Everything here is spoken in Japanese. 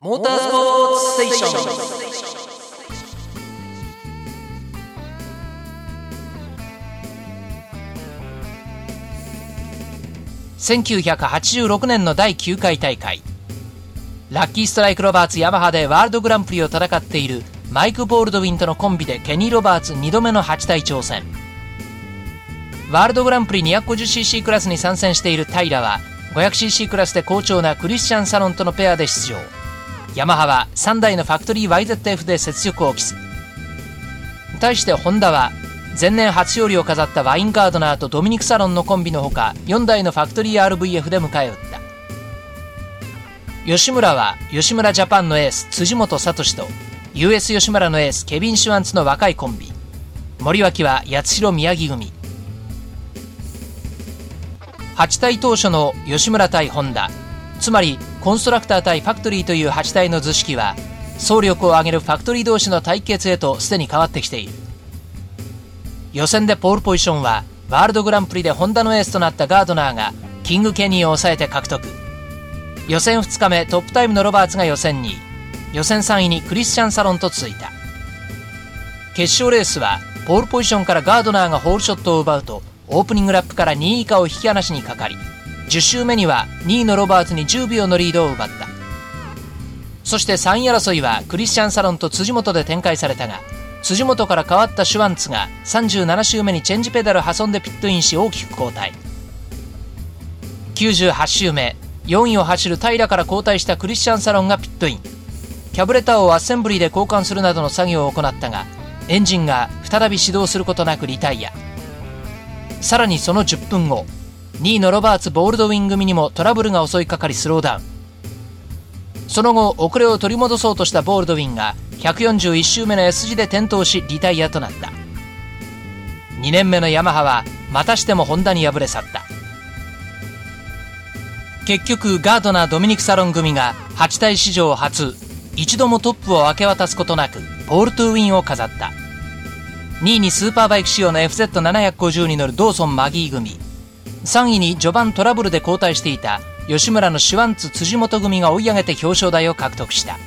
モータースポーツステーション。1986年の第9回大会。ラッキーストライクロバーツヤマハでワールドグランプリを戦っているマイク・ボールドウィンとのコンビでケニー・ロバーツ2度目の8体挑戦。ワールドグランプリ 250cc クラスに参戦しているタイラは 500cc クラスで好調なクリスチャン・サロンとのペアで出場。ヤマハは3台のファクトリー YZF で雪辱を期す。対してホンダは前年初勝利を飾ったワインガードナーとドミニク・サロンのコンビのほか4台のファクトリー RVF で迎え撃った。吉村は吉村ジャパンのエース辻本聡と US 吉村のエースケビン・シュワンツの若いコンビ。森脇は八代宮城組。8体当初の吉村対ホンダ。つまりコンストラクター対ファクトリーという8体の図式は総力を上げるファクトリー同士の対決へとすでに変わってきている。予選でポールポジションはワールドグランプリでホンダのエースとなったガードナーがキング・ケニーを抑えて獲得。予選2日目トップタイムのロバーツが予選2位予選3位にクリスチャン・サロンと続いた。決勝レースはポールポジションからガードナーがホールショットを奪うとオープニングラップから2位以下を引き離しにかかり10周目には2位のロバーツに10秒のリードを奪った。そして3位争いはクリスチャン・サロンと辻元で展開されたが辻元から変わったシュワンツが37周目にチェンジペダル挟んでピットインし大きく後退98周目4位を走る平から交代したクリスチャン・サロンがピットイン。キャブレターをアッセンブリーで交換するなどの作業を行ったがエンジンが再び始動することなくリタイア。さらにその10分後2位のロバーツ・ボールドウィン組にもトラブルが襲いかかりスローダウン。その後遅れを取り戻そうとしたボールドウィンが141周目の S 字で転倒しリタイアとなった。2年目のヤマハはまたしてもホンダに敗れ去った。結局ガードナー・ドミニク・サロン組が8体史上初一度もトップを明け渡すことなくポール・トゥウィンを飾った。2位にスーパーバイク仕様の FZ750 に乗るドーソン・マギー組。3位に序盤トラブルで交代していた吉村のシュワンツ辻元組が追い上げて表彰台を獲得した。